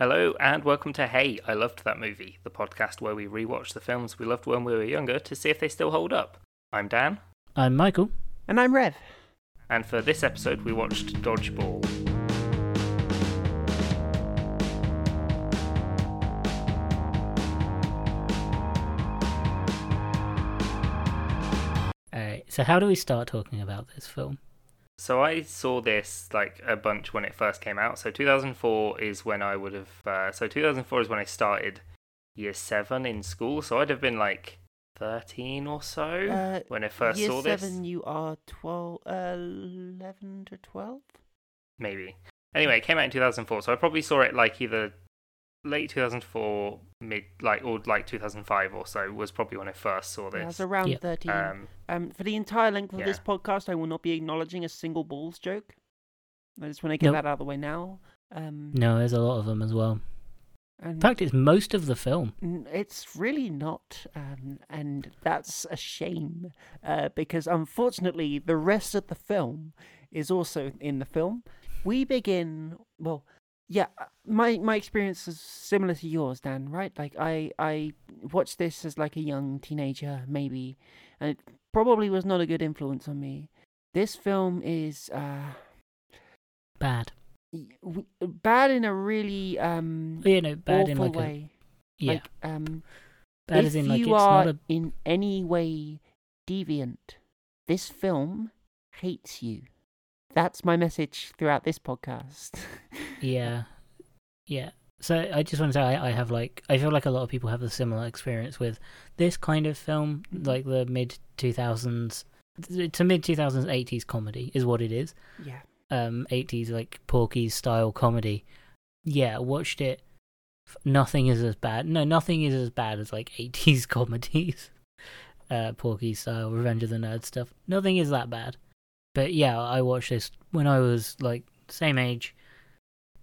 Hello and welcome to Hey, I Loved That Movie, the podcast where we rewatch the films we loved when we were younger to see if they still hold up. I'm Dan, I'm Michael. And I'm Rev. and for this episode we watched Dodgeball. Alright, so how do we start talking about this film? So I saw this like a bunch when it first came out. So 2004 is when I would have. Uh, so 2004 is when I started year seven in school. So I'd have been like 13 or so Uh, when I first saw this. Year seven, you are 12, uh, 11 to 12? maybe. Anyway, it came out in 2004, so I probably saw it like either late 2004, mid like or like 2005 or so was probably when I first saw Yeah, I was this. around Yep. 13. Um, Um, for the entire length of this podcast, I will not be acknowledging a single balls joke. I just want to get Nope. that out of the way now. Um, No, there's a lot of them as well. and In fact, it's most of the film. it's really not, um, and that's a shame uh, because unfortunately, the rest of the film is also in the film. We begin well. Yeah, uh, my my experience is similar to yours, Dan. Right? Like I I watched this as like a young teenager, maybe, and it probably was not a good influence on me. This film is uh Bad. bad in a really um You know, bad in like a way. yeah, Like um, bad if as in like you it's are not a in any way deviant, this film hates you. That's my message throughout this podcast. yeah, yeah. So I just want to say I, I have like I feel like a lot of people have a similar experience with this kind of film, Mhm. like the mid two thousands to mid two thousands eighties comedy is what it is. yeah. um 80s like Porky's style comedy. Yeah, watched it. Nothing is as bad. No, nothing is as bad as like 80s comedies. Uh Porky's style Revenge of the Nerd stuff. Nothing is that bad. But yeah, I watched this when I was like same age,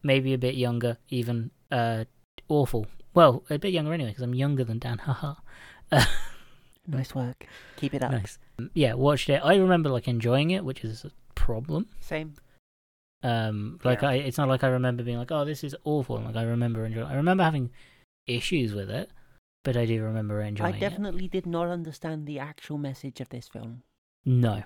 maybe a bit younger even. Uh awful. Well, a bit younger anyway because I'm younger than Dan. Haha. Uh, Nice work. Keep it up. nice. Yeah, watched it. I remember like enjoying it, which is a problem. Same. Um, like Yeah. I, it's not like I remember being like, "Oh, this is awful." Like I remember enjoying. I remember having issues with it, but I do remember enjoying I it. definitely did not understand the actual message of this film. No,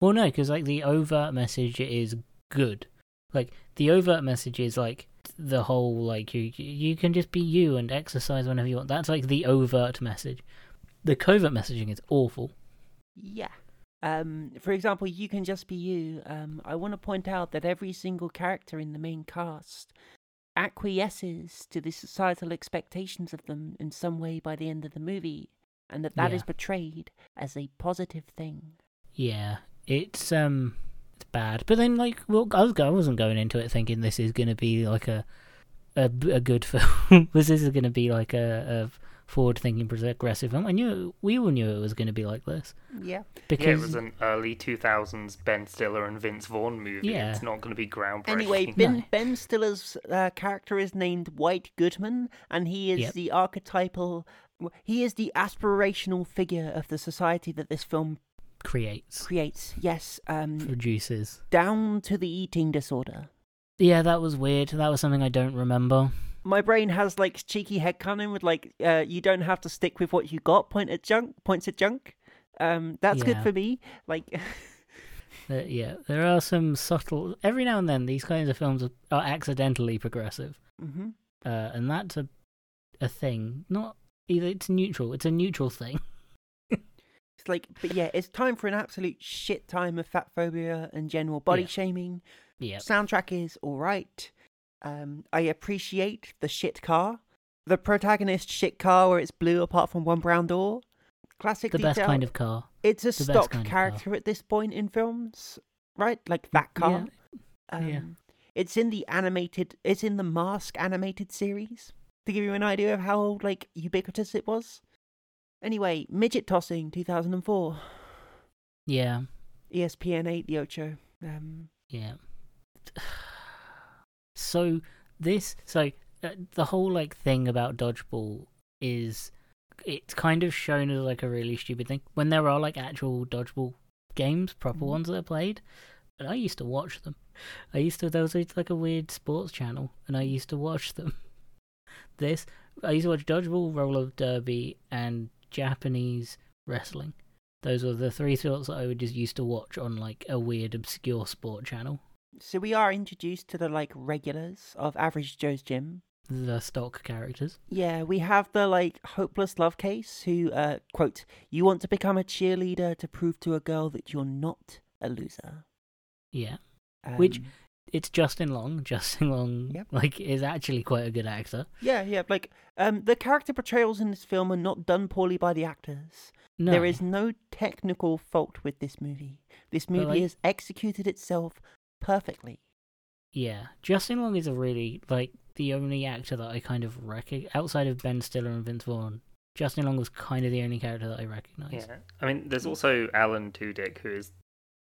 well, no, because like the overt message is good. Like the overt message is like the whole like you you can just be you and exercise whenever you want. That's like the overt message. The covert messaging is awful. Yeah. Um, for example, you can just be you. Um, I want to point out that every single character in the main cast acquiesces to the societal expectations of them in some way by the end of the movie, and that that is Yeah. portrayed as a positive thing. Yeah, it's um, it's bad. But then, like, well, I was I wasn't going into it thinking this is gonna be like a a, a good film. this is gonna be like a, a forward-thinking, progressive film. I knew we all knew it was gonna be like this Yeah. because yeah, it was an early 2000s Ben Stiller and Vince Vaughn movie. Yeah. It's not going to be groundbreaking. Anyway, No. Ben, ben Stiller's uh, character is named White Goodman, and he is Yep. the archetypal. He is the aspirational figure of the society that this film creates creates. Yes, um, produces. down to the eating disorder. Yeah, that was weird. That was something I don't remember. My brain has like cheeky head, headcanon with like, uh, you don't have to stick with what you got. Point at junk. Points at junk. Um, that's good for me. Like, Uh, yeah, there are some subtle. Every now and then, these kinds of films are, are accidentally progressive. hmm uh, and that's a a thing. Not either. It's neutral. It's a neutral thing. It's like, but yeah, it's time for an absolute shit time of fat phobia and general body Yeah. shaming. Yeah, Soundtrack is all right. Um, I appreciate the shit car. The protagonist shit car where it's blue apart from one brown door. Classic the best kind of car. It's a the stock kind of car. character at this point in films, right? Like that car. Um, yeah. It's in the animated. It's in the Mask animated series to give you an idea of how like ubiquitous it was. Anyway, midget tossing, two thousand and four. Yeah, ESPN eight, the Ocho. Um, yeah. So this, so uh, the whole like thing about dodgeball is it's kind of shown as like a really stupid thing when there are like actual dodgeball games, proper Mhm. ones that are played. And I used to watch them. I used to there was like a weird sports channel, and I used to watch them. This I used to watch dodgeball, roller derby, and Japanese wrestling. Those were the three sports that I would just used to watch on like a weird obscure sport channel. So we are introduced to the like regulars of Average Joe's Gym. The stock characters. Yeah, we have the like hopeless love case who uh quote, "You want to become a cheerleader to prove to a girl that you're not a loser." Yeah. Which- Um, It's Justin Long. Justin Long Yep. like is actually quite a good actor. Yeah, yeah, like um the character portrayals in this film are not done poorly by the actors. No. There is no technical fault with this movie. This movie like- has executed itself perfectly. Yeah, Justin Long is a really like the only actor that I kind of recognize outside of Ben Stiller and Vince Vaughn. Justin Long was kind of the only character that I recognize. Yeah, I mean, there's also Alan Tudyk, who is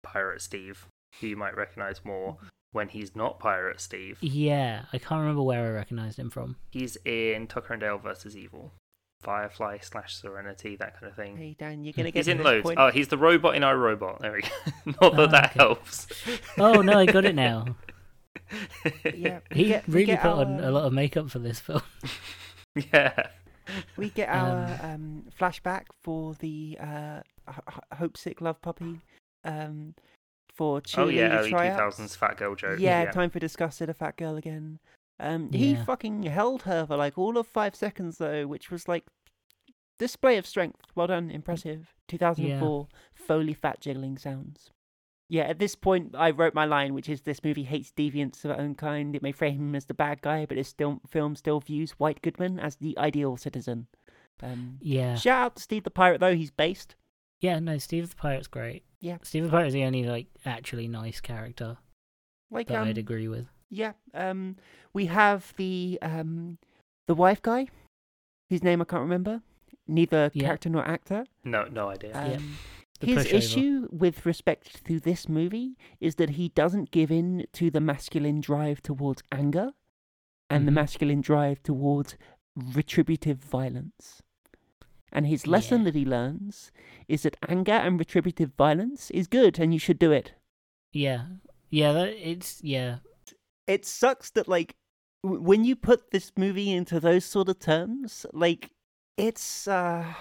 Pirate Steve, who you might recognize more when he's not Pirate Steve. Yeah, I can't remember where I recognized him from. He's in Tucker and Dale versus Evil, Firefly slash Serenity, that kind of thing. Hey Dan, you're gonna get He's to in this loads. point. Oh, he's the robot in iRobot. There we go. Not that Ah, that okay. helps. Oh no, I got it now. yeah, He get, really put our, on a lot of makeup for this film. yeah. We get our um, flashback for the uh, H- H- Hope Sick Love Puppy. Um, for cheerleader Oh yeah, early two tryouts. thousands fat girl joke. Yeah, time for disgusted a fat girl again. Um, he Yeah. fucking held her for like all of five seconds though, which was like display of strength. Well done, impressive. 2004 Foley fat jiggling sounds. Yeah, at this point, I wrote my line, which is this movie hates deviants of its own kind. It may frame him as the bad guy, but this still film still views White Goodman as the ideal citizen. Um, Yeah, Shout out to Steve the Pirate though, he's based. Yeah. No, Steve the Pirate's great. Yeah. Steve the Pirate's the only like actually nice character Like that um, I'd agree with. Yeah. Um, we have the um, the wife guy, whose name I can't remember. Neither Yeah. character nor actor. No, no idea. Um, Yeah. The His pushover. issue with respect to this movie is that he doesn't give in to the masculine drive towards anger and the Mhm. masculine drive towards retributive violence. And his lesson Yeah. that he learns is that anger and retributive violence is good and you should do it. Yeah, yeah. That it's yeah. it sucks that like w- when you put this movie into those sort of terms, like it's uh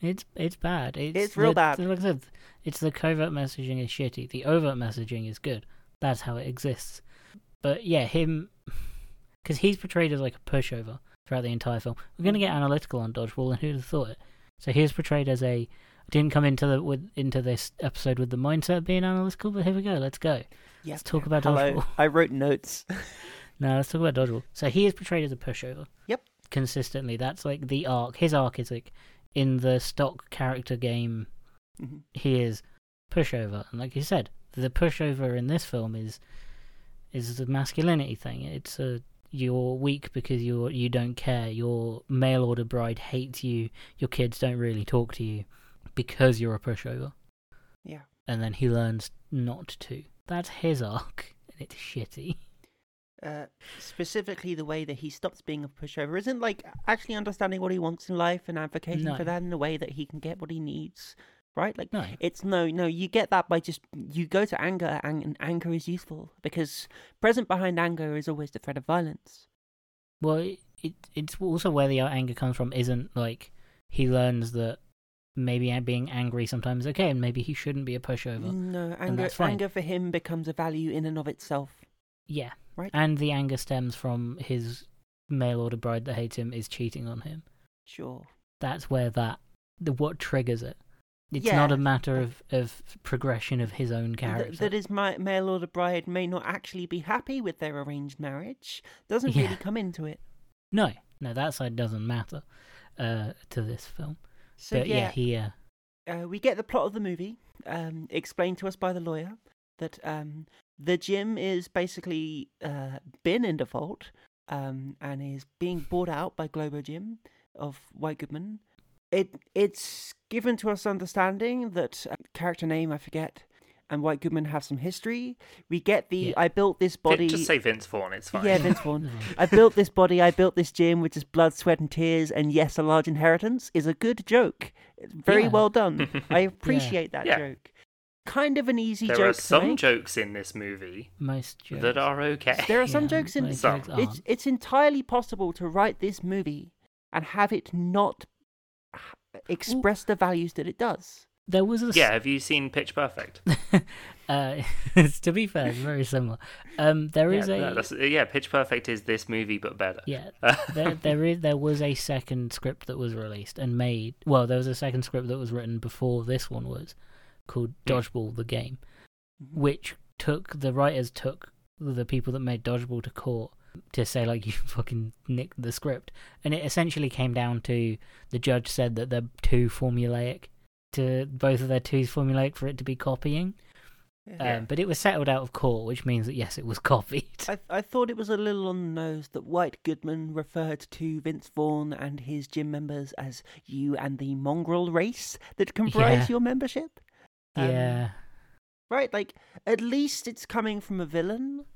It's it's bad. It's, It's real the- bad. Like I said, it's the covert messaging is shitty. The overt messaging is good. That's how it exists. But yeah, him because he's portrayed as like a pushover throughout the entire film. We're gonna get analytical on Dodgeball, and who'd have thought it? So he was portrayed as a. I didn't come into the with into this episode with the mindset of being analytical, but here we go. Let's go. yeah. Let's talk about Hello, Dodgeball. I wrote notes. No, let's talk about Dodgeball. So he is portrayed as a pushover. Yep. Consistently, that's like the arc. His arc is like in the stock character game Mhm. he is pushover, and like you said, the pushover in this film is is the masculinity thing. It's a you're weak because you're you don't care. Your mail order bride hates you. Your kids don't really talk to you because you're a pushover. Yeah. And then he learns not to. That's his arc, and it's shitty. Uh, specifically, the way that he stops being a pushover isn't like actually understanding what he wants in life and advocating No. for that in a way that he can get what he needs. Right? Like No. it's no, no. You get that by just you go to anger, and, anger is useful because present behind anger is always the threat of violence. Well, it, it it's also where the anger comes from. Isn't like he learns that maybe being angry sometimes is okay, and maybe he shouldn't be a pushover. No, anger, anger for him becomes a value in and of itself. Yeah. Right. And the anger stems from his mail order bride that hates him is cheating on him. Sure. That's where that the what triggers it. It's not a matter of, of progression of his own Th- character. that his ma- mail order bride may not actually be happy with their arranged marriage doesn't Yeah. really come into it. no, no, that side doesn't matter uh, to this film. So but yeah, yeah, he uh, uh, we get the plot of the movie um, explained to us by the lawyer that um, the gym is basically uh, been in default um, and is being bought out by Globo Gym of White Goodman. It it's given to us understanding that uh, character name I forget and White Goodman have some history. We get the Yeah. I built this body. Just say Vince Vaughn. It's fine. Yeah, Vince Vaughn. I built this body, I built this gym with just blood, sweat, and tears, and yes, a large inheritance is a good joke. It's Very Yeah. well done. I appreciate that Yeah. joke. kind of an easy there joke There are some make. jokes in this movie Most jokes. that are okay. There are some Yeah, jokes in most Some. it's it's entirely possible to write this movie and have it not h- express the values that it does. There was a Yeah, have you seen Pitch Perfect? uh, to be fair, it's very similar. Um, there yeah, is a that's- yeah, Pitch Perfect is this movie but better. yeah. there there is there was a second script that was released and made. Well, there was a second script that was written before this one was called. Dodgeball the game, Mm-hmm. which took the writers took the people that made Dodgeball to court to say like you fucking nicked the script, and it essentially came down to the judge said that they're too formulaic. To both of their too formulaic for it to be copying, Yeah. um, but it was settled out of court, which means that yes, it was copied. I I thought it was a little on the nose that White Goodman referred to Vince Vaughn and his gym members as you and the mongrel race that comprise Yeah. your membership. Um, yeah, Right, like at least it's coming from a villain.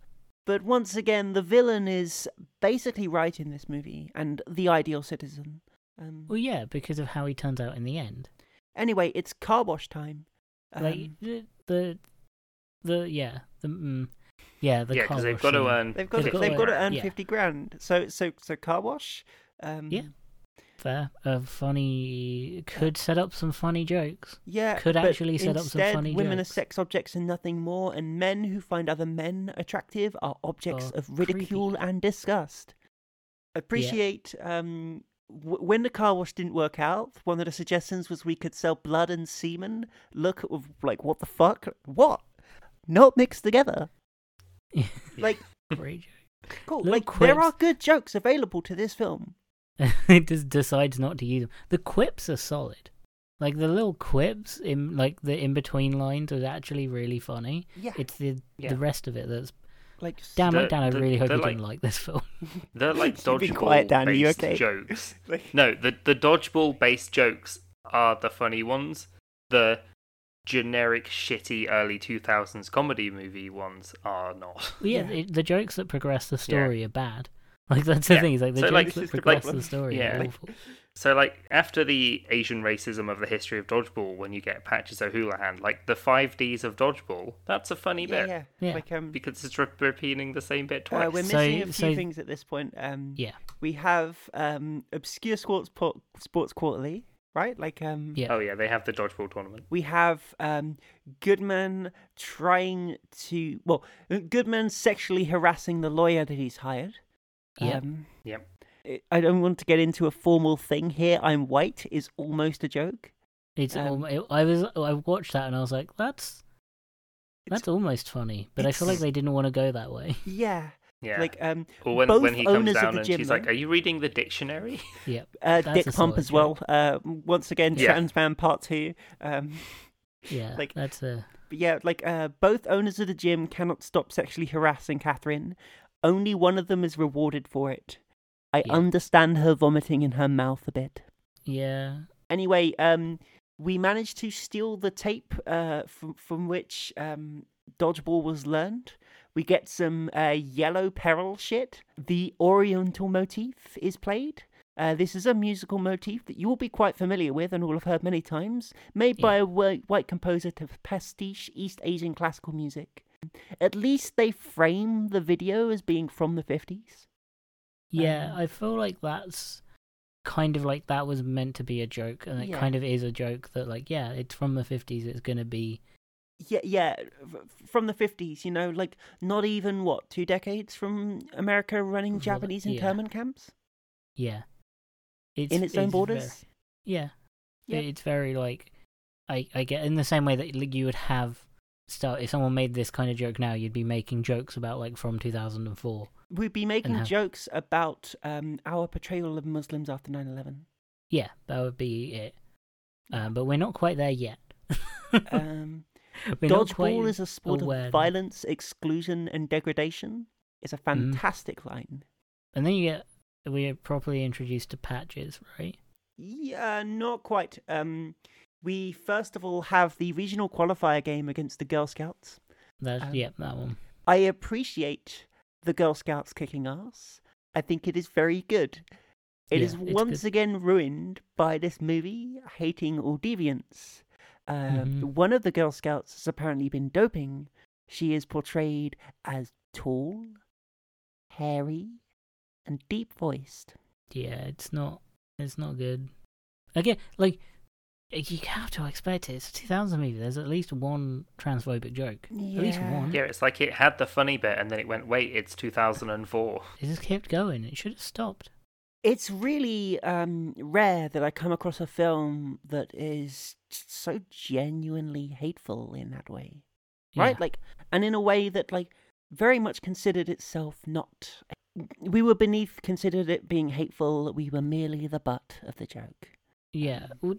But once again, the villain is basically right in this movie and the ideal citizen. Um, well, yeah, because of how he turns out in the end. anyway, it's car wash time. like Um, the, the the yeah the mm, yeah the yeah, car because they've wash got to earn. they've got to, they've they've got to gotta- earn yeah. fifty grand. So so so car wash. Um, Yeah. Fair a funny could set up some funny jokes. Yeah, Could actually set up some funny women jokes. are sex objects and nothing more, and men who find other men attractive are objects of ridicule creepy. and disgust. Appreciate um, w- when the car wash didn't work out. One of the suggestions was we could sell blood and semen. Look, like what the fuck? What? Not mixed together. Like Great cool. Little like there are good jokes available to this film. Joke. it just decides not to use them. The quips are solid. Like the little quips in like the in between lines are actually really funny. Yeah, It's the Yeah. the rest of it that's like damn it, Dan. I really hope you like- didn't like this film. They're like You be quiet, Dan, dodgeball-based okay? jokes. like- No, the the dodgeball-based jokes are the funny ones. The generic, shitty early 2000s comedy movie ones are not. Yeah, Yeah. It, the jokes that progress the story are bad. Like that's the Yeah. thing. Is like the So, jokes like, that this is the progress problem. the story Yeah. are Like, awful. So, like, after the Asian racism of the history of dodgeball, when you get Patches O'Houlihan, like, the five Ds of dodgeball, that's a funny yeah, bit. yeah, Yeah. Like um, Because it's re- repeating the same bit twice. Uh, we're So- missing a few so- things at this point. Um, Yeah. we have um, obscure sports po- sports quarterly, right? Like um, Yeah. Oh, yeah, they have the dodgeball tournament. we have um, Goodman trying to well, Goodman sexually harassing the lawyer that he's hired. Yeah. Um, Yep. I- don't want to get into a formal thing here. I'm white is almost a joke. It's Um, it, I was I watched that and I was like, that's that's almost funny, but I feel like they didn't want to go that way. Yeah, Yeah. like um, or when, both when he comes owners of down the and gym, she's like. Are you reading the dictionary? Yep. uh, Dick Pump as well. Uh, once again, Yeah. Trans Man Part Two. Um, Yeah. Like- that's a But yeah, like uh, both owners of the gym cannot stop sexually harassing Catherine. Only one of them is rewarded for it. I Yeah. understand her vomiting in her mouth a bit. yeah. Anyway, um, we managed to steal the tape uh, from from which um, dodgeball was learned. We get some uh, yellow peril shit. The Oriental motif is played. Uh, this is a musical motif that you will be quite familiar with and will have heard many times, made by a white, white composer to pastiche East Asian classical music. At least they frame the video as being from the 50s. Yeah, Um, I feel like that's kind of like that was meant to be a joke, and it Yeah. kind of is a joke that like yeah, it's from the fifties. It's gonna be Yeah, yeah, from the 50s, you know, like not even, what, two decades from America running Japanese yeah. internment camps yeah. It's in its own it's borders? ver- yeah, Yeah. it's very like I I get in the same way that like, you would have start if someone made this kind of joke now, you'd be making jokes about like from two thousand and four. We'd be making how- jokes about um, our portrayal of Muslims after 9 11. Yeah, that would be it. Um, but we're not quite there yet. Um, We're not quite dodgeball is a sport aware. of violence, exclusion, and degradation. It's a Mm-hmm. fantastic line. And then you get we're properly introduced to patches, right? Yeah, not quite. Um, we first of all have the regional qualifier game against the Girl Scouts. That's Um, yeah, that one. I appreciate the Girl Scouts kicking ass. I think it is very good. It Yeah, is once good. again ruined by this movie hating all deviants. Um, Mhm. One of the Girl Scouts has apparently been doping. She is portrayed as tall, hairy, and deep voiced. Yeah, it's not. It's not good. Again, like you have to expect it. It's a 2000 movie. There's at least one transphobic joke. At least one. Yeah, it's like it had the funny bit and then it went, wait, it's 2004. It just kept going. It should have stopped. It's really um, rare that I come across a film that is so genuinely hateful in that way. right? Like, and in a way that, like, very much considered itself not. We were beneath considered it being hateful. We were merely the butt of the joke. Yeah. What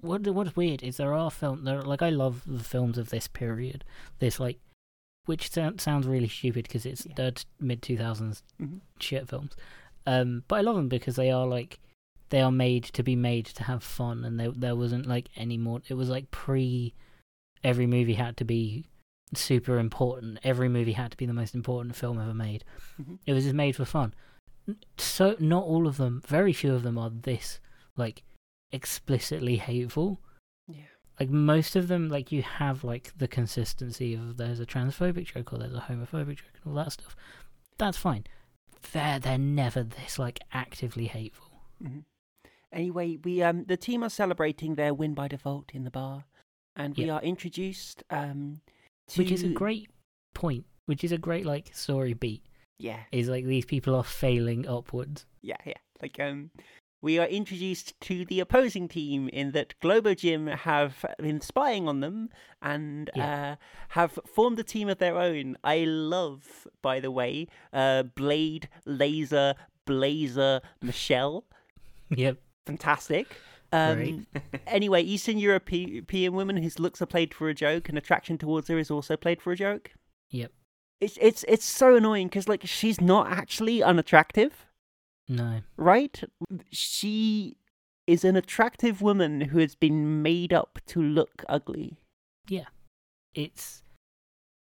what- what's weird is there are films. There, like I love the films of this period. This like, which sounds really stupid because it's Yeah. mid two thousands Mhm. shit films. Um, but I love them because they are like, they are made to be made to have fun, and there there wasn't like any more. It was like pre. Every movie had to be super important. Every movie had to be the most important film ever made. Mhm. It was just made for fun. So not all of them, very few of them are this like explicitly hateful. Yeah. Like most of them, like you have like the consistency of there's a transphobic joke or there's a homophobic joke and all that stuff. That's fine. They're they're never this like actively hateful. hmm Anyway, we um the team are celebrating their win by default in the bar, and we Yeah. are introduced um to Which is a great point. Which is a great like story beat. yeah Is like these people are failing upwards. yeah yeah like um we are introduced to the opposing team in that Globo Gym have been spying on them and Yeah. uh, have formed a team of their own. I love, by the way, uh, Blade, Laser, Blazer, Michelle. Yep. Fantastic. Um, anyway, Eastern European woman whose looks are played for a joke and attraction towards her is also played for a joke. Yep. It's it's it's so annoying because like she's not actually unattractive No. right? She is an attractive woman who has been made up to look ugly. Yeah. It's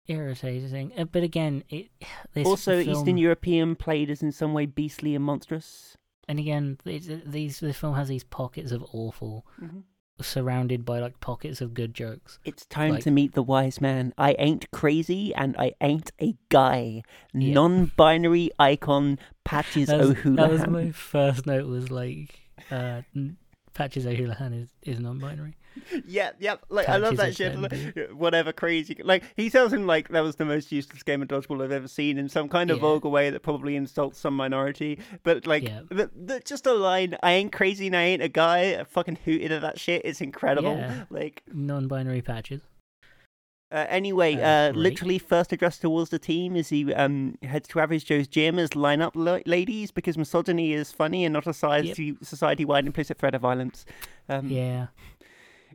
irritating. Uh, But again, it this also, film, Eastern European played as in some way beastly and monstrous. and again, uh, these this film has these pockets of awful, Mm-hmm. Surrounded by like pockets of good jokes. It's time Like- to meet the wise man. I ain't crazy and I ain't a guy. Yeah. Non-binary icon Patches That was, O'Houlihan. that was my first note. Was like, uh, Patches O'Houlihan is, is non-binary. Yeah, yeah. Like I love that shit. like, whatever crazy. Like he tells him like that was the most useless game of dodgeball I've ever seen in some kind of Yeah. vulgar way that probably insults some minority. But like, Yeah. the, the, just a line. I ain't crazy and I ain't a guy. I fucking hooted at that shit. It's incredible. Yeah. Like Non-binary Patches. uh, anyway, Uh, uh, literally first address towards the team is he um heads to Average Joe's gym as line up la- ladies because misogyny is funny and not a society society wide implicit threat of violence. Um, Yeah.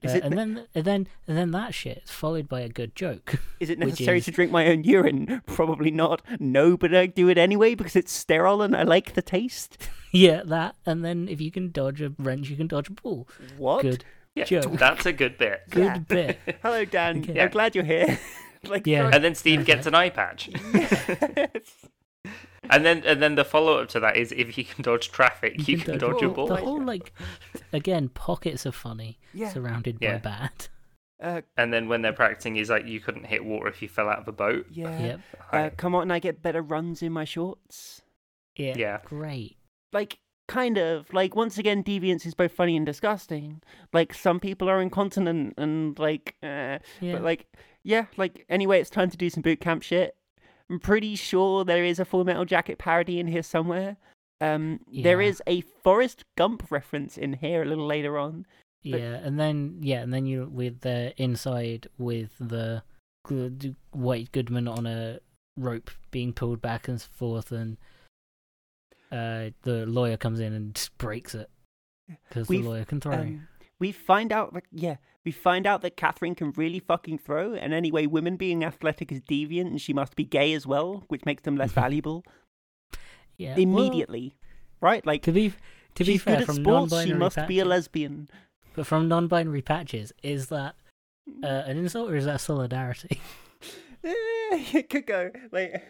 Is Uh, it and then and then and then that shit is followed by a good joke. Is it which necessary is- to drink my own urine? Probably not. No, but I do it anyway because it's sterile and I like the taste. yeah, that. And then if you can dodge a wrench, you can dodge a ball. What? Good. Yeah, Joke. that's a good bit. Good Yeah. bit. Hello, Dan. Okay. I'm glad you're here. like, Yeah. And then Steve Okay. gets an eye patch. yes. And then and then the follow up to that is if you can dodge traffic, you, can, dodge a ball. ball. The whole like, again, pockets are funny, Yeah. surrounded by bad. Uh, And then when they're practicing, he's like, you couldn't hit water if you fell out of a boat. yeah. Yep. Uh, come on, I get better runs in my shorts. Yeah. Yeah. Great. Like, kind of. Like, once again, deviance is both funny and disgusting. Like, some people are incontinent and, like, uh, Yeah. But like, yeah, like anyway, it's time to do some boot camp shit. I'm pretty sure there is a Full Metal Jacket parody in here somewhere. Um, there Yeah. is a Forrest Gump reference in here a little later on. but- yeah, and then yeah, and then you with the inside with the White Goodman on a rope being pulled back and forth, and uh, the lawyer comes in and just breaks it because the lawyer can throw. Um, we find out, like, yeah, we find out that Catherine can really fucking throw. And anyway, women being athletic is deviant, and she must be gay as well, which makes them less valuable yeah, well, immediately, right? Like, to be to be she's fair, from sports. non-binary She must be a lesbian. But from non-binary patches, is that uh, an insult or is that solidarity? Eh, it could go like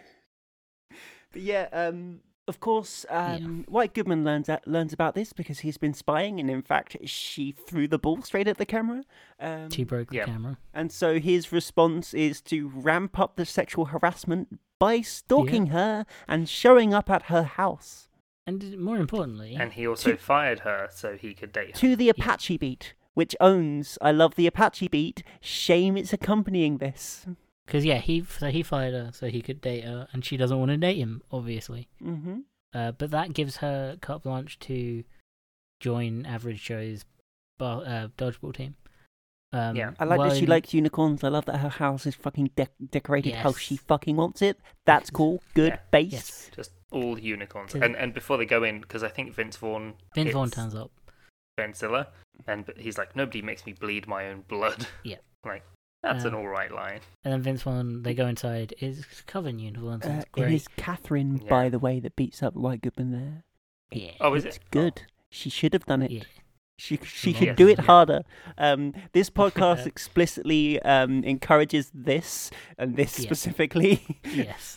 but yeah um Of course, um, White Goodman learns that, learns about this because he's been spying, and in fact, she threw the ball straight at the camera. Um, She broke the Yeah. camera. and so his response is to ramp up the sexual harassment by stalking her and showing up at her house And more importantly, And he also To- fired her so he could date her. to the Apache beat, which owns. I love the Apache beat. Shame it's accompanying this. Because yeah, he so he fired her so he could date her, and she doesn't want to date him, obviously. hmm Uh, but that gives her carte blanche to join Average Joe's bar, uh, dodgeball team. Um, Yeah. I like while that she in- likes unicorns. I love that her house is fucking dec decorated how she fucking wants it. That's cool. Good. Yeah. Based. Yes, Just all unicorns. To- And and before they go in, because I think Vince Vaughn Vince Vaughn turns up. Ben Stiller, and but he's like, nobody makes me bleed my own blood. Yeah. like that's an Uh, all right line. And then Vince Vaughn, they go inside. Is covered in uniforms. and Uh, it's great. is Catherine, Yeah. by the way, that beats up White Goodman there. Yeah. Oh, is it's it? good. She should have done it. Yeah. She she Yes, should do it yeah. harder. Um, this podcast explicitly um, encourages this and this Yeah. specifically. yes.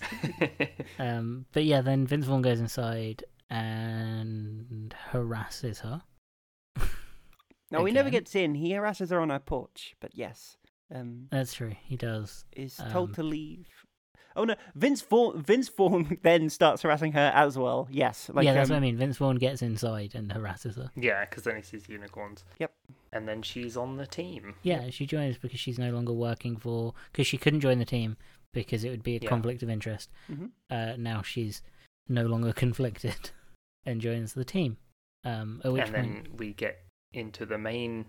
Um, but yeah, then Vince Vaughn goes inside and harasses her. now we never Again. gets in. He harasses her on her porch, but yes, um, That's true. He does. is Um, told to leave. Oh no, Vince Vaughn. Vince Vaughn then starts harassing her as well. Yes, like yeah, that's um, what I mean. Vince Vaughn gets inside and harasses her. yeah, because then he sees unicorns. Yep. And then she's on the team. Yeah, she joins because she's no longer working for because she couldn't join the team because it would be a Yeah. conflict of interest. mhm. Uh, now she's no longer conflicted and joins the team. Um, at which and point, then we get into the main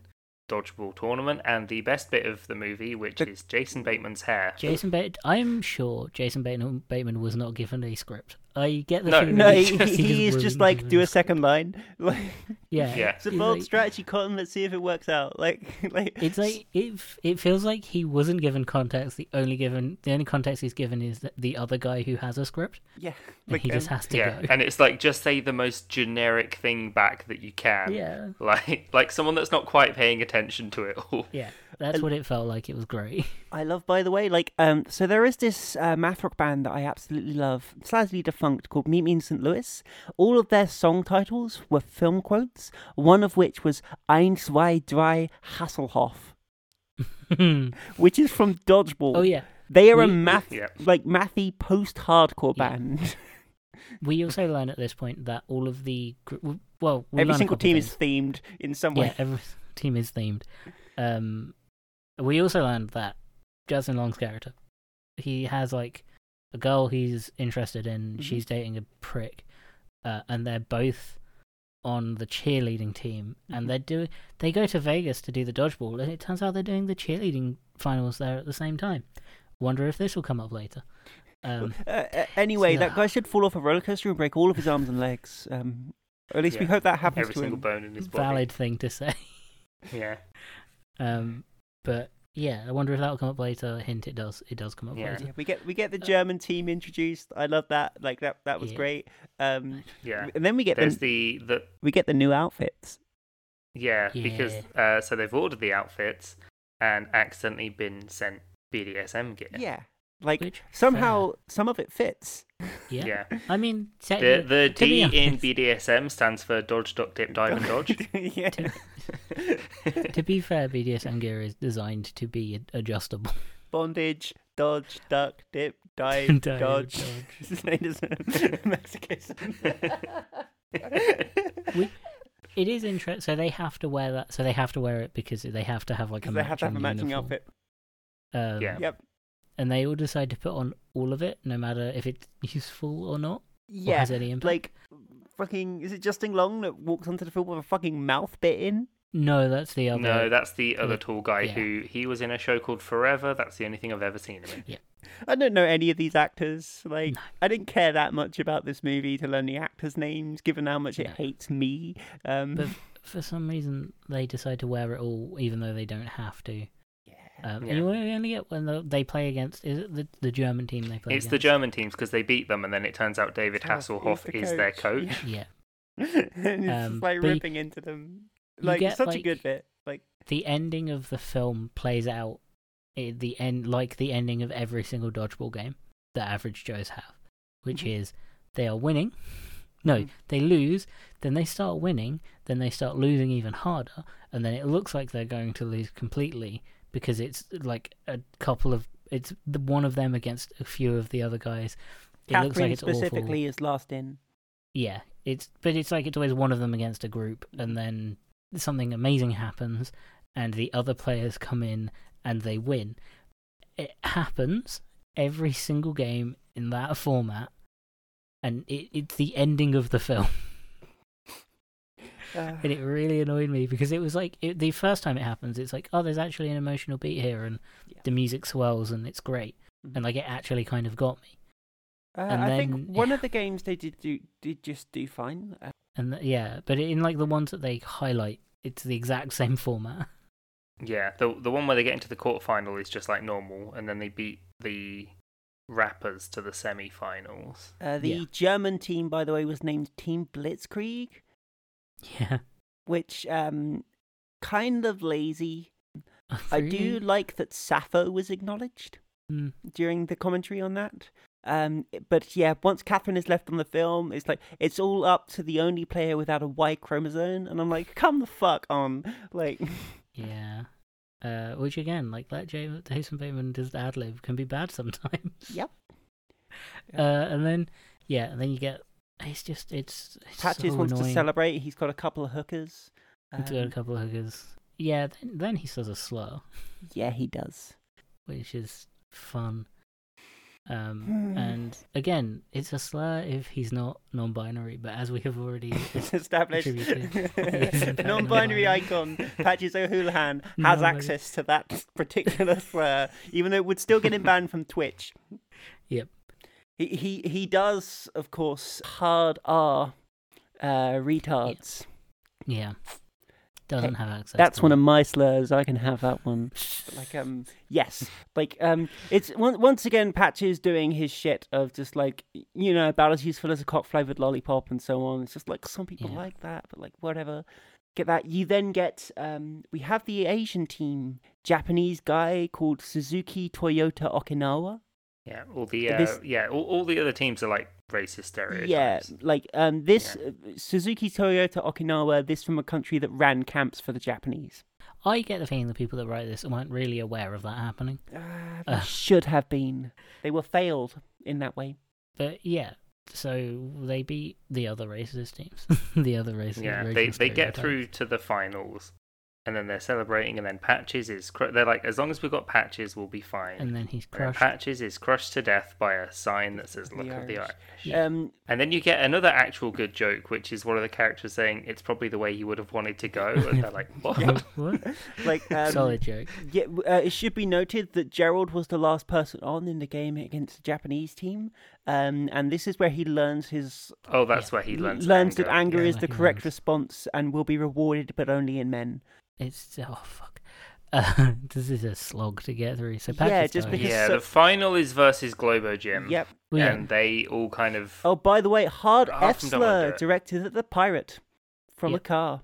dodgeball tournament and the best bit of the movie, which The- is Jason Bateman's hair. Jason Bateman. I'm sure Jason Bateman, Bateman was not given a script. I get the No, feeling No, he, he, just- he is just like do a second line. Like Yeah, Yeah. it's a bold like- strategy, Cotton. Let's see if it works out. Like like It's like it. It feels like he wasn't given context. The only given, the only context he's given is that the other guy who has a script, yeah, and like he just has to yeah, go. and it's like just say the most generic thing back that you can. Yeah, Like like someone that's not quite paying attention to it all. yeah. That's And- what it felt like. It was great. I love, by the way, like, um, so there is this uh, math rock band that I absolutely love, sadly defunct, called Meet Me in St. Louis. All of their song titles were film quotes, one of which was Ein, zwei, drei, Hasselhoff, which is from Dodgeball. oh yeah. They are a math, Yeah. like, mathy post-hardcore Yeah. band. We also learn at this point that all of the gr- well, we Every single team things. is themed in some way. yeah, every team is themed. Um, we also learned that Justin Long's character, he has like a girl he's interested in. Mhm. She's dating a prick, uh, and they're both on the cheerleading team, Mhm. and they're doing. They go to Vegas to do the dodgeball, and it turns out they're doing the cheerleading finals there at the same time. Wonder if this will come up later. Um, Uh, anyway, so- that guy should fall off a roller coaster and break all of his arms and legs. Um, or at least we hope that happens Every to single him. bone in his body. valid thing to say. Yeah. Um, but yeah, I wonder if that'll come up later. Hint, it does. It does come up Yeah. later. Yeah, we get we get the Uh, German team introduced. I love that. Like that that was Yeah. great. Um, Yeah. and then we get There's the, the the we get the new outfits. yeah, because uh, so they've ordered the outfits and accidentally been sent BDSM gear. Yeah, like Which somehow some of it fits. Yeah. Yeah. I mean, The technically, the to be D in BDSM stands for dodge, duck, dip, dive, and dodge. yeah, to be fair, BDSM gear is designed to be adjustable. bondage, dodge, duck, dip, dive, dodge. dodge. His name is Mexican. It is interesting. So they have to wear that. So they have to wear it because they have to have like a they have to have a matching uniform. outfit. Um, Yeah. Yep. And they all decide to put on all of it, no matter if it's useful or not, or Yeah. has any impact. Like, fucking, is it Justin Long that walks onto the field with a fucking mouth bit in? No, that's the other. no, that's the other Yeah. tall guy Yeah. who he was in a show called Forever. That's the only thing I've ever seen him in. I don't know any of these actors. Like, No. I didn't care that much about this movie to learn the actors' names, given how much it hates me. Um, But for some reason, they decide to wear it all, even though they don't have to. yeah. Um, Yeah. And you only get when they play against. Is it the, the German team they play It's against? the German teams because they beat them, and then it turns out David Hasselhoff Hasselhoff is is, the their coach. coach. Yeah. and it's Um, just like but you- ripping into them. Like, get, such a good bit. Like, the ending of the film plays out the end like the ending of every single dodgeball game that average joes have which Mhm. is they are winning No, Mm. they lose, then they start winning, then they start losing even harder, and then it looks like they're going to lose completely because it's like a couple of it's the one of them against a few of the other guys. It looks Catherine like it's specifically awful. is last in. Yeah, it's but it's like it's always one of them against a group, and then something amazing happens, and the other players come in and they win. It happens every single game in that format, and it, it's the ending of the film. Uh, and it really annoyed me because it was like it, the first time it happens, it's like, oh, there's actually an emotional beat here, and Yeah. the music swells, and it's great, Mhm. and like it actually kind of got me. uh, and I then- think one of the games they did do did just do fine. Uh, And th- yeah, but in like the ones that they highlight, it's the exact same format. Yeah, the the one where they get into the quarterfinal is just like normal, and then they beat the rappers to the semi-finals. uh, the Yeah. German team, by the way, was named Team Blitzkrieg, Yeah, which um kind of lazy. I do like that Sappho was acknowledged Mm. during the commentary on that. Um, but yeah, once Catherine is left on the film, it's like it's all up to the only player without a Y chromosome, and I'm like, come the fuck on, like. Yeah. Uh, which again, like let Jason, Jason Bateman just ad lib can be bad sometimes. Yep. Uh, and then yeah, and then you get it's just it's, it's Patches so wants annoying. to celebrate. He's got a couple of hookers. He's got a Um, couple of hookers. Yeah, then, then he says a slur, yeah, he does. which is fun. Um, Hmm. and again, it's a slur if he's not non-binary. But as we have already established. Non-binary non-binary. icon Patches O'Houlihan has access to that particular slur, even though it would still get him banned from Twitch. Yep. He he he does, of course, hard R uh, retards. yeah doesn't have access. That's one it. of my slurs. I can have that one. Like um yes, like um it's on- once again Patches doing his shit of just like you know about as useful as a cock flavored lollipop and so on. It's just like some people Yeah. like that, but like whatever. Get that. You then get um we have the Asian team, Japanese guy called Suzuki Toyota Okinawa. Yeah, all the uh, This- yeah, all, all the other teams are like racist stereotypes. Yeah, like um this Yeah. uh, Suzuki Toyota Okinawa. This from a country that ran camps for the Japanese. I get the feeling the people that write this weren't really aware of that happening. Uh, they Uh. should have been. They were failed in that way. But yeah, so they beat the other racist teams. the other racist. Yeah, racial they they get through to the finals, and then they're celebrating, and then Patches is cr- they're like, as long as we've got Patches, we'll be fine. and then he's And then. Patches is crushed to death by a sign that says "Look The of the Irish. Irish." Yeah. Um, And then you get another actual good joke, which is one of the characters saying it's probably the way you would have wanted to go, and they're like, "What?" what? like um, Solid joke. Yeah, uh, it should be noted that Gerald was the last person on in the game against the Japanese team, um, and this is where he learns his Oh, that's Yeah. where he learns. learns anger. that anger Yeah, is the correct learns. response and will be rewarded, but only in men. It's oh fuck. Uh, this is a slog to get through. So Yeah, just died. because- Yeah, so- the final is versus Globo Gym. Yep. Well, yeah, And they all kind of. Oh, by the way, hard Half F of them don't wanna do slur it. directed at the pirate from a car.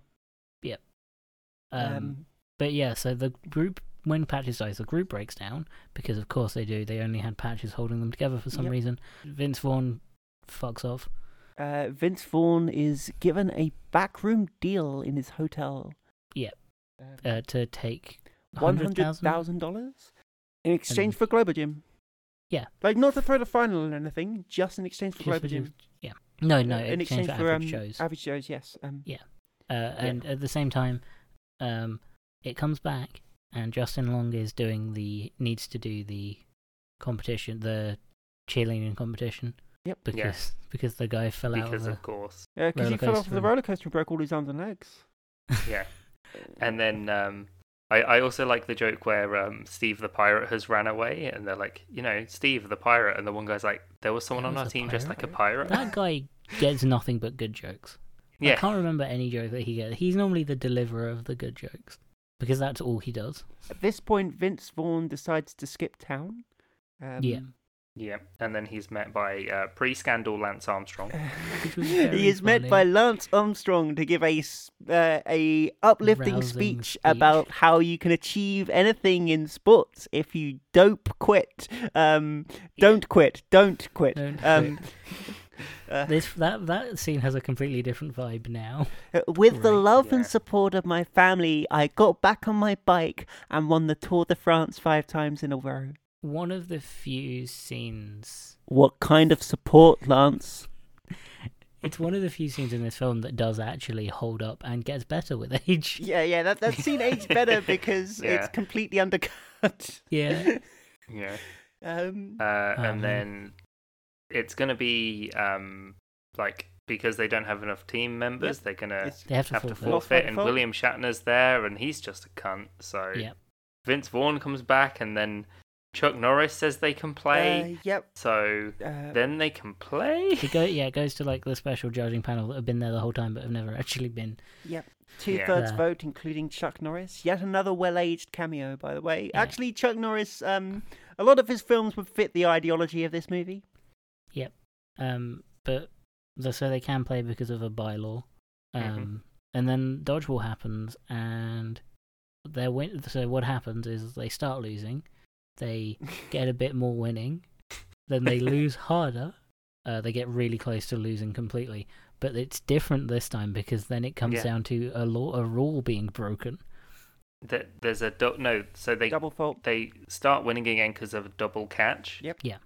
Yep. car. um, but yeah, so the group when Patches dies, the group breaks down because of course they do. They only had Patches holding them together for some Yep. reason. Vince Vaughn fucks off. uh, Vince Vaughn is given a backroom deal in his hotel. Yep. Um, uh, to take one hundred thousand. dollars in exchange And- for Globo Gym. Yeah. like not to throw the final or anything, just in exchange for Globo Gym. Yeah. No, no. In exchange, for average um, shows. Average Joe's, yes. Um, Uh, and at the same time, um, it comes back, and Justin Long is doing the needs to do the competition, the cheerleading competition. Yep. Because because the guy fell out because the of course. Yeah, because he fell off the and- roller coaster and broke all his arms and legs. Yeah. And then um, I, I also like the joke where um, Steve the pirate has ran away, and they're like, you know, Steve the pirate, and the one guy's like, there was someone There on was our a team just pirate? like a pirate. that guy gets nothing but good jokes. Yeah. I can't remember any joke that he gets. He's normally the deliverer of the good jokes because that's all he does. At this point, Vince Vaughn decides to skip town. Um, Yeah. yeah. And then he's met by uh, pre-scandal Lance Armstrong. Which was very he is met by Lance Armstrong to give a s- uh, a uplifting speech, speech. about how you can achieve anything in sports if you dope quit. Um, don't quit, don't quit. Don't um, Uh, This that that scene has a completely different vibe now. Uh, With the Right, love and support of my family, I got back on my bike and won the Tour de France five times in a row. One of the few scenes. What kind of support, Lance? It's one of the few scenes in this film that does actually hold up and gets better with age. Yeah, yeah, that that scene aged better because Yeah. it's completely undercut. Yeah. Yeah. Um, Uh, man. and then it's gonna be um like because they don't have enough team members, they're gonna They have to have forfeit. Lost by forfeit. And default. William Shatner's there, and he's just a cunt. So Yep. Vince Vaughn comes back, and then Chuck Norris says they can play. uh, yep. so Uh, then they can play. It go yeah, it goes to like the special judging panel that have been there the whole time but have never actually been. Yep. Two thirds Yeah. vote, including Chuck Norris. Yet another well aged cameo, by the way. Yeah. Actually, Chuck Norris, um, a lot of his films would fit the ideology of this movie. Um, but the, so they can play because of a bylaw. Um, Mhm. and then dodgeball happens, and they win. So what happens is they start losing, they get a bit more winning, then they lose harder. Uh, they get really close to losing completely, but it's different this time because then it comes Yeah. down to a law, a rule being broken. That There's a du- no. So they Double fault. they start winning again because of a double catch. Yep. Yeah.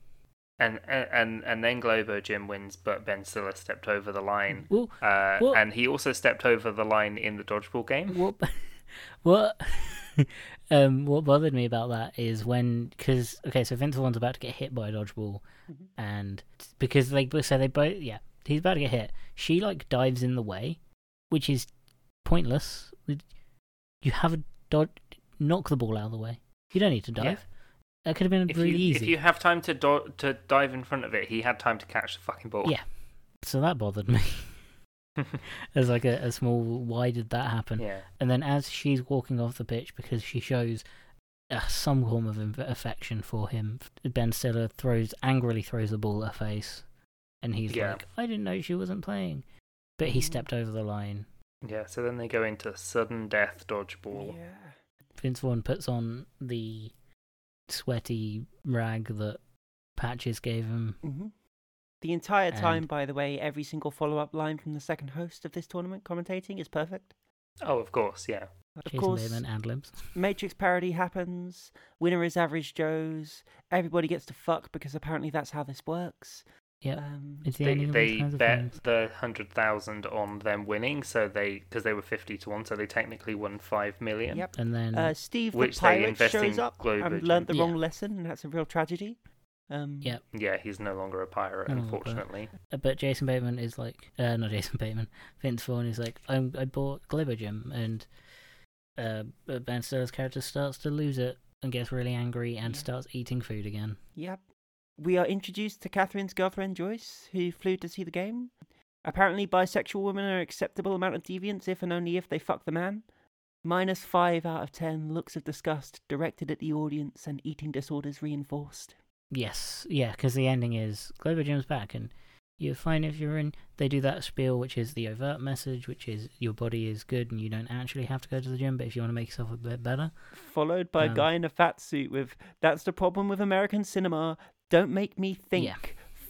And and and then Globo Gym wins, but Ben Stiller stepped over the line. Well, Uh, Well- and he also stepped over the line in the dodgeball game. what what um what bothered me about that is when because okay so Vince Vaughn's about to get hit by a dodgeball Mhm. and because they so they both yeah he's about to get hit she like dives in the way which is pointless you have a dodge knock the ball out of the way you don't need to dive Yeah. That could have been If really you easy if you have time to do- to dive in front of it, he had time to catch the fucking ball. Yeah. so that bothered me as like a, a small why did that happen yeah. And then as she's walking off the pitch because she shows uh, some form of inv- affection for him, Ben Stiller throws angrily throws the ball at her face, and he's Yeah. like, "I didn't know she wasn't playing," but he Mhm. stepped over the line. Yeah. So then they go into sudden death dodgeball. Yeah. Vince Vaughn puts on the sweaty rag that Patches gave him. hmm The entire time, And- by the way, every single follow up line from the second host of this tournament commentating is perfect. Oh, of course. Yeah. Of Jason course, Bateman ad libs. Matrix parody happens. Winner is average Joe's. Everybody gets to fuck because apparently that's how this works. Yep. Um, It's the They of they these kinds of bet films. the hundred thousand on them winning, so they because they were fifty to one, so they technically won five million. Yep. And then uh, Steve Which the they pirate shows up Globo and Gym. learned the Yeah. wrong lesson, and that's a real tragedy. Um, Yep. Yeah, he's no longer a pirate, No longer a unfortunately. Uh, But Jason Bateman is like, uh, not Jason Bateman. Vince Vaughn is like, I'm, I bought Globo Gym, and uh, Ben Stiller's character starts to lose it and gets really angry and Yeah. starts eating food again. Yep. We are introduced to Catherine's girlfriend Joyce, who flew to see the game. Apparently, bisexual women are acceptable amount of deviance if and only if they fuck the man. Minus five out of ten looks of disgust directed at the audience and eating disorders reinforced. Yes, yeah, because the ending is Globo Gym's back, and you're fine if you're in. They do that spiel, which is the overt message, which is your body is good and you don't actually have to go to the gym, but if you want to make yourself a bit better, Followed by a Um, guy in a fat suit with, That's the problem with American cinema. Don't make me think. Yeah.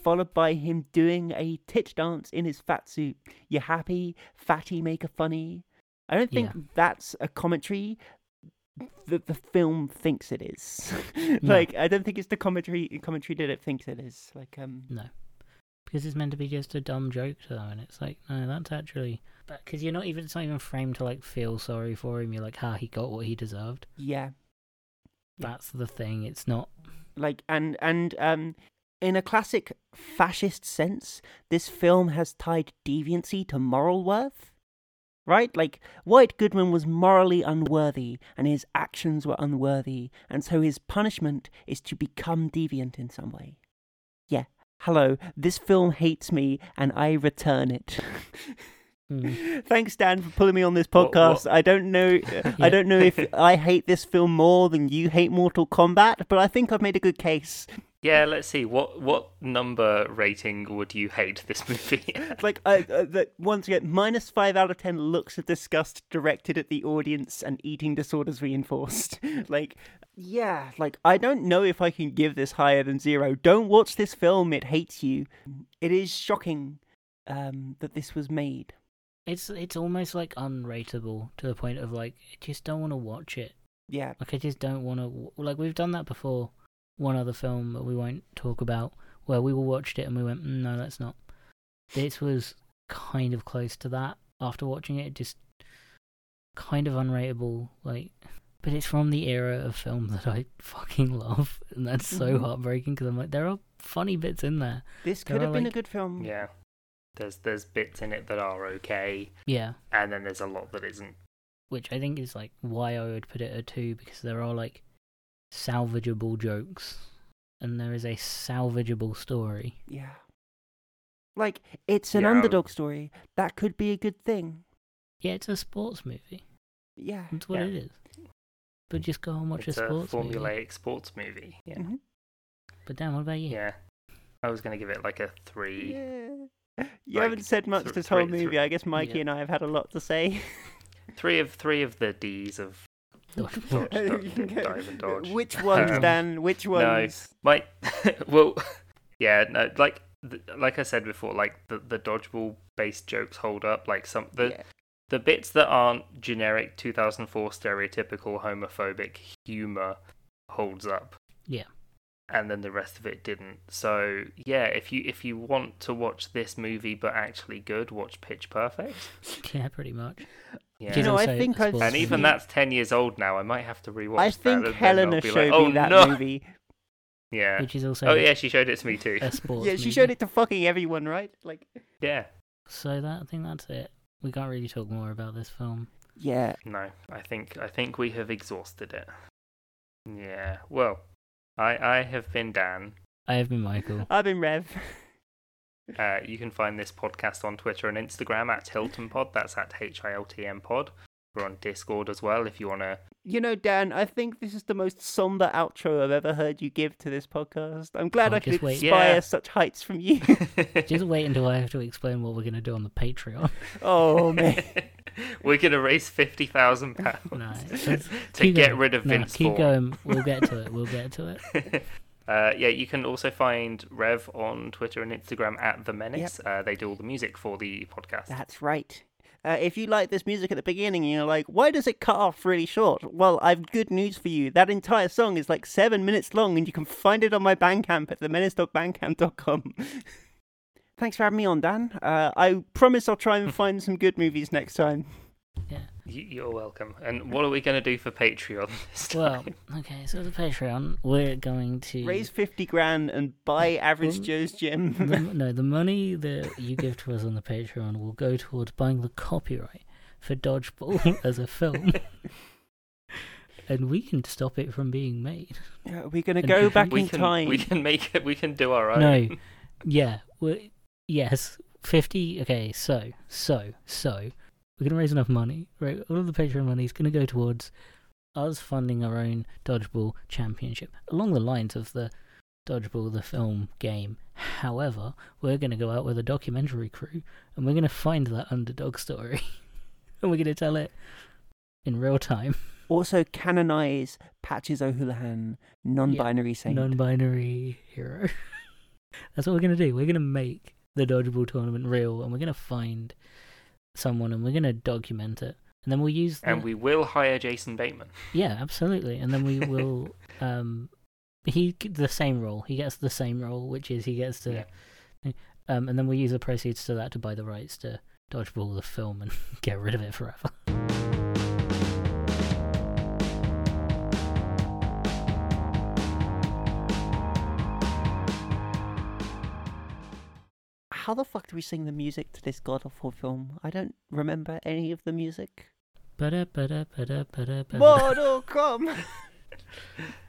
Followed by him doing a tit dance in his fat suit. You happy? Fatty make a funny. I don't think Yeah. that's a commentary that the film thinks it is. No. like I don't think it's the commentary commentary that it thinks it is. Like um no. Because it's meant to be just a dumb joke, though, and it's like, no, that's actually. Because you're not even, it's not even framed to like feel sorry for him. You're like, ha, he got what he deserved. Yeah. That's the thing. It's not. Like and and um in a classic fascist sense this film has tied deviancy to moral worth right? Like white goodman was morally unworthy and his actions were unworthy and so his punishment is to become deviant in some way. Yeah. Hello. This film hates me and i return it Mm. Thanks, Dan, for pulling me on this podcast. what- I don't know. I don't know if I hate this film more than you hate Mortal Kombat, but I think I've made a good case. Yeah, let's see. What what number rating would you hate this movie? like uh, uh, that once again minus five out of ten looks of disgust directed at the audience and eating disorders reinforced like Yeah, like I don't know if I can give this higher than zero. Don't watch this film; it hates you. It is shocking um, that this was made. It's it's almost like unrateable to the point of like I just don't want to watch it. Yeah, Like I just don't want to. Like we've done that before. One other film that we won't talk about, where we all watched it and we went, "Mm, no, that's not. This was kind of close to that. After watching it, just kind of unrateable. Like, but it's from the era of film that I fucking love, and that's so Mhm. heartbreaking because I'm like, there are funny bits in there. this There could have are, been a good film. Yeah. There's there's bits in it that are okay, Yeah, and then there's a lot that isn't. which I think is like why I would put it at two because there are like salvageable jokes, and there is a salvageable story. Yeah. Like it's an Yeah. underdog story. That could be a good thing. Yeah, it's a sports movie. Yeah. That's what Yeah. it is. But just go and watch it's a a, sports movie. formulaic sports movie. Yeah. Mhm. But Dan, what about you? Yeah. I was gonna give it like a three. Yeah. You Like, haven't said much th- this whole three- three- movie. I guess Mikey Yeah. and I have had a lot to say. Three of three of the D's of Dodgeball. Dodge, dodge, and dodge. Which ones, Um, Dan? Which ones? My well, yeah, no, like th- like I said before, like the the dodgeball based jokes hold up. Like some the Yeah. the bits that aren't generic 2004 stereotypical homophobic humor holds up. Yeah. And then the rest of it didn't. So yeah, if you if you want to watch this movie but actually good, watch Pitch Perfect. Yeah, pretty much. Yeah. Which You know, I think I've sports and even that's ten years old now. I might have to rewatch. I that, think and Helena I'll be showed like, oh, me that no! movie. Yeah. Which is also Oh yeah, she showed it to me too. a sports Yeah, she movie. showed it to fucking everyone, right? Like, Yeah. So that I think that's it. We can't really talk more about this film. yeah. No, I think I think we have exhausted it. Yeah. Well, I I have been Dan. I have been Michael. I've been Rev. Uh, you can find this podcast on Twitter and Instagram at Hilton Pod. That's at H I L T M Pod. We're on Discord as well if you want to. You know, Dan, I think this is the most somber outro I've ever heard you give to this podcast. I'm glad Oh, I could wait. inspire Yeah. such heights from you. Just wait until I have to explain what we're gonna do on the Patreon. oh, man. We're gonna raise fifty thousand pounds No, to keep get going. rid of No, Vince keep Vaughn. going. We'll get to it. We'll get to it. uh, yeah, you can also find Rev on Twitter and Instagram at the Menace. Uh, they do all the music for the podcast. That's right. Uh, if you like this music at the beginning and you're like, why does it cut off really short? Well, I've good news for you. That entire song is like seven minutes long and you can find it on my Bandcamp at themenace.bandcamp.com. Thanks for having me on, Dan. Uh, I promise I'll try and find some good movies next time. You, you're welcome. And what are we gonna do for Patreon this Well, okay. So the Patreon, we're going to Raise 50 grand and buy Average Joe's gym. the, no, the money that you give to us on the Patreon will go towards buying the copyright for Dodgeball as a film. and we can stop it from being made. Yeah, We're going to go back we in can time. we can make it. We can do our own. No. Yeah. we yes. 50. Okay, so, so, so, we're going to raise enough money. Right? All of the Patreon money is going to go towards us funding our own Dodgeball Championship along the lines of the Dodgeball the film game. However, we're going to go out with a documentary crew and we're going to find that underdog story and we're going to tell it in real time. Also, canonize Patches O'Houlihan, non binary saint. non binary hero. That's what we're going to do. We're going to make the dodgeball tournament real and we're going to find someone and we're going to document it. And then we'll use And we will hire Jason Bateman. Yeah, absolutely. And then we will um he the same role. He gets the same role, which is he gets to Yeah. um and then we use the proceeds to that to buy the rights to Dodgeball the film and get rid of it forever. How the fuck do we sing the music to this god awful film? I don't remember any of the music. Ba-da, ba-da, ba-da. Mortal Kombat!